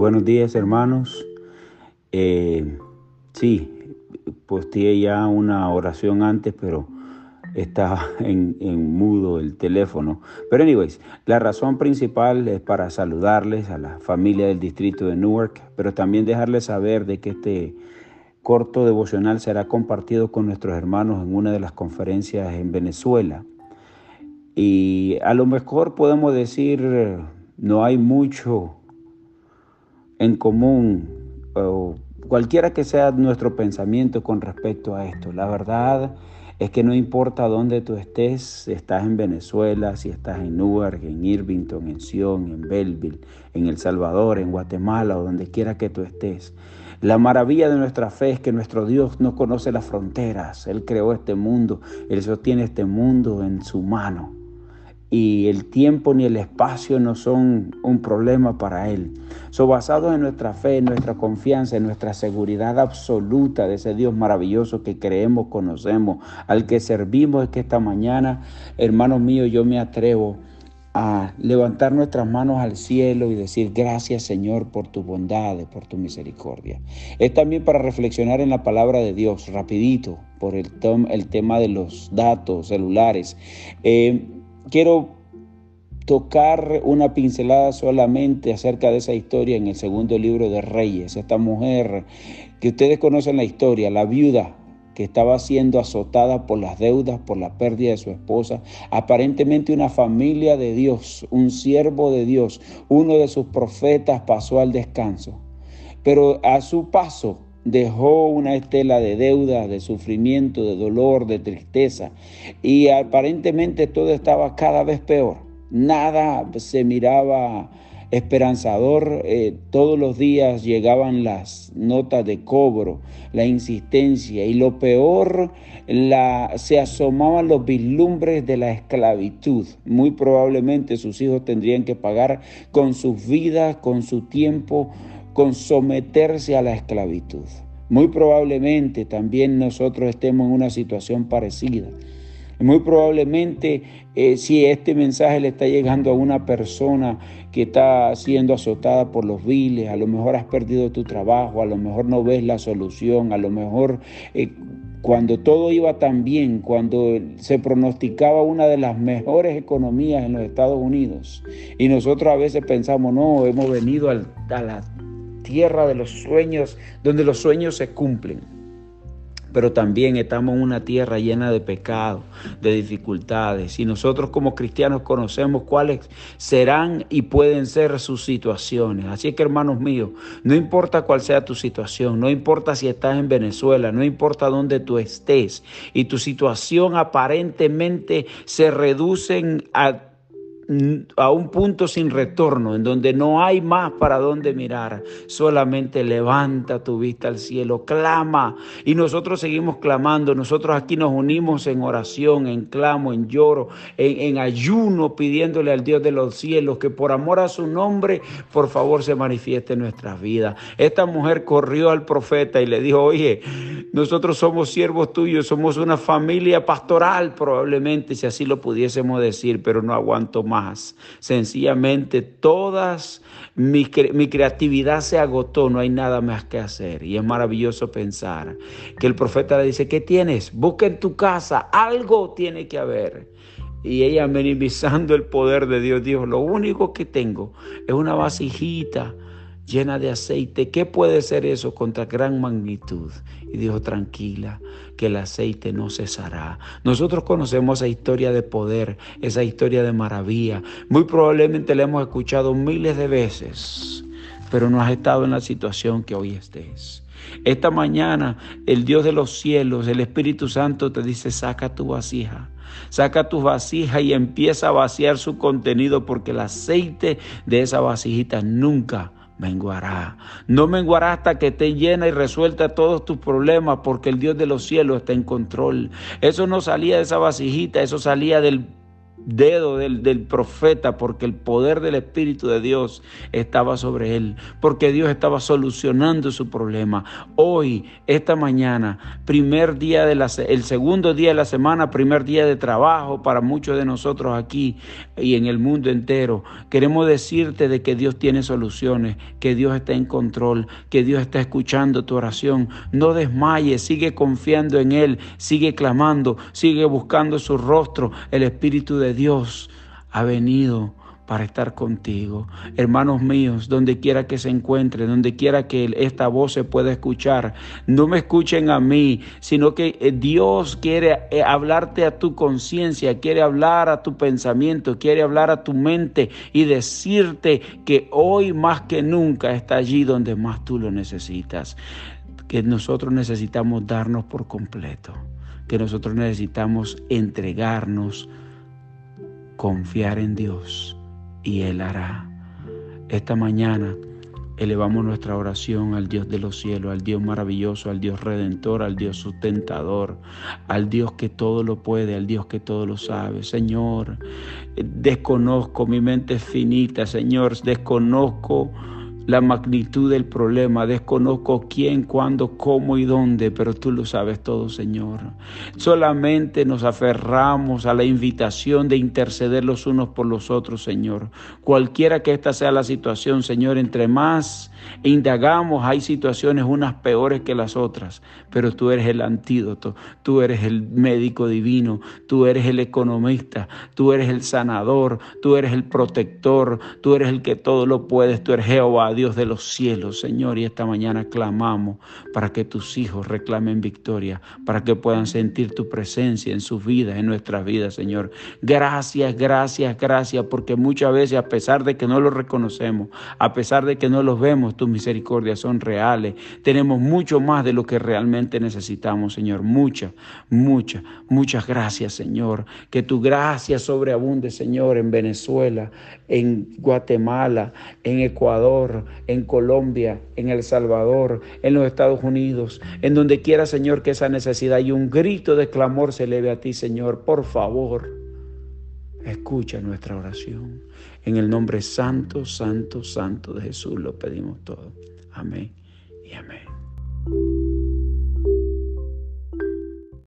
Buenos días hermanos. Eh, sí, posteé ya una oración antes, pero está en, en, mudo el teléfono. Pero anyways, la razón principal es para saludarles a la familia del distrito de Newark, pero también dejarles saber de que este corto devocional será compartido con nuestros hermanos en una de las conferencias en Venezuela. Y a lo mejor podemos decir, no hay mucho en común, o cualquiera que sea nuestro pensamiento con respecto a esto. La verdad es que no importa dónde tú estés, si estás en Venezuela, si estás en Newark, en Irvington, en Sion, en Belleville, en El Salvador, en Guatemala o donde quiera que tú estés. La maravilla de nuestra fe es que nuestro Dios no conoce las fronteras. Él creó este mundo, Él sostiene este mundo en su mano y el tiempo ni el espacio no son un problema para Él. Son basados en nuestra fe, en nuestra confianza, en nuestra seguridad absoluta de ese Dios maravilloso que creemos, conocemos, al que servimos. Es que esta mañana, hermanos míos, yo me atrevo a levantar nuestras manos al cielo y decir gracias Señor por tu bondad, por tu misericordia. Es también para reflexionar en la palabra de Dios, rapidito, por el, el tema de los datos celulares. Eh, quiero tocar una pincelada solamente acerca de esa historia en el segundo libro de Reyes. Esta mujer que ustedes conocen la historia, la viuda que estaba siendo azotada por las deudas, por la pérdida de su esposa, aparentemente una familia de Dios, un siervo de Dios, uno de sus profetas pasó al descanso. Pero a su paso dejó una estela de deuda, de sufrimiento, de dolor, de tristeza. Y aparentemente todo estaba cada vez peor. Nada se miraba esperanzador. Eh, todos los días llegaban las notas de cobro, la insistencia y lo peor, se asomaban los vislumbres de la esclavitud. Muy probablemente sus hijos tendrían que pagar con sus vidas, con su tiempo, con someterse a la esclavitud. Muy probablemente también nosotros estemos en una situación parecida. Muy probablemente eh, si este mensaje le está llegando a una persona que está siendo azotada por los viles, a lo mejor has perdido tu trabajo, a lo mejor no ves la solución, a lo mejor eh, cuando todo iba tan bien, cuando se pronosticaba una de las mejores economías en los Estados Unidos, y nosotros a veces pensamos, no, hemos venido a la tierra de los sueños, donde los sueños se cumplen. Pero también estamos en una tierra llena de pecado, de dificultades. Y nosotros como cristianos conocemos cuáles serán y pueden ser sus situaciones. Así que hermanos míos, no importa cuál sea tu situación, no importa si estás en Venezuela, no importa dónde tú estés y tu situación aparentemente se reduce a a un punto sin retorno, en donde no hay más para dónde mirar. Solamente levanta tu vista al cielo, clama. Y nosotros seguimos clamando. Nosotros aquí nos unimos en oración, en clamo, en lloro, en, en ayuno, pidiéndole al Dios de los cielos que por amor a su nombre, por favor, se manifieste en nuestras vidas. Esta mujer corrió al profeta y le dijo, oye, nosotros somos siervos tuyos, somos una familia pastoral, probablemente, si así lo pudiésemos decir, pero no aguanto más Sencillamente todas mi, mi, creatividad se agotó, no hay nada más que hacer. Y es maravilloso pensar que el profeta le dice, ¿qué tienes? Busca en tu casa, algo tiene que haber. Y ella minimizando el poder de Dios, dijo, lo único que tengo es una vasijita llena de aceite. ¿Qué puede ser eso contra gran magnitud? Y dijo, tranquila, que el aceite no cesará. Nosotros conocemos esa historia de poder, esa historia de maravilla. Muy probablemente la hemos escuchado miles de veces, pero no has estado en la situación que hoy estés. Esta mañana el Dios de los cielos, el Espíritu Santo te dice, saca tu vasija. Saca tu vasija y empieza a vaciar su contenido porque el aceite de esa vasijita nunca menguará. No menguará hasta que esté llena y resuelta todos tus problemas porque el Dios de los cielos está en control. Eso no salía de esa vasijita, eso salía del dedo del, profeta porque el poder del Espíritu de Dios estaba sobre él, porque Dios estaba solucionando su problema. Hoy, esta mañana, primer día de la, el segundo día de la semana, primer día de trabajo para muchos de nosotros aquí y en el mundo entero, queremos decirte de que Dios tiene soluciones, que Dios está en control, que Dios está escuchando tu oración. No desmayes, sigue confiando en Él, sigue clamando, sigue buscando su rostro. El Espíritu de Dios ha venido para estar contigo. Hermanos míos, donde quiera que se encuentre, donde quiera que esta voz se pueda escuchar, no me escuchen a mí, sino que eh, Dios quiere eh, hablarte a tu conciencia, quiere hablar a tu pensamiento, quiere hablar a tu mente y decirte que hoy más que nunca está allí donde más tú lo necesitas, que nosotros necesitamos darnos por completo, que nosotros necesitamos entregarnos confiar en Dios y Él hará. Esta mañana elevamos nuestra oración al Dios de los cielos, al Dios maravilloso, al Dios redentor, al Dios sustentador, al Dios que todo lo puede, al Dios que todo lo sabe. Señor, desconozco, mi mente es finita, Señor, desconozco la magnitud del problema. Desconozco quién, cuándo, cómo y dónde, pero tú lo sabes todo, Señor. Solamente nos aferramos a la invitación de interceder los unos por los otros, Señor. Cualquiera que esta sea la situación, Señor, entre más indagamos, hay situaciones unas peores que las otras, pero tú eres el antídoto, tú eres el médico divino, tú eres el economista, tú eres el sanador, tú eres el protector, tú eres el que todo lo puedes, tú eres Jehová, Dios de los cielos, Señor, y esta mañana clamamos para que tus hijos reclamen victoria, para que puedan sentir tu presencia en sus vidas, en nuestras vidas, Señor. Gracias, gracias, gracias, porque muchas veces a pesar de que no los reconocemos, a pesar de que no los vemos, tus misericordias son reales. Tenemos mucho más de lo que realmente necesitamos, Señor. Muchas, muchas, muchas gracias, Señor. Que tu gracia sobreabunde, Señor, en Venezuela, en Guatemala, en Ecuador, en Colombia, en El Salvador, en los Estados Unidos, en donde quiera, Señor, que esa necesidad y un grito de clamor se eleve a ti, Señor. Por favor, escucha nuestra oración. En el nombre santo, santo, santo de Jesús lo pedimos todo. Amén y amén.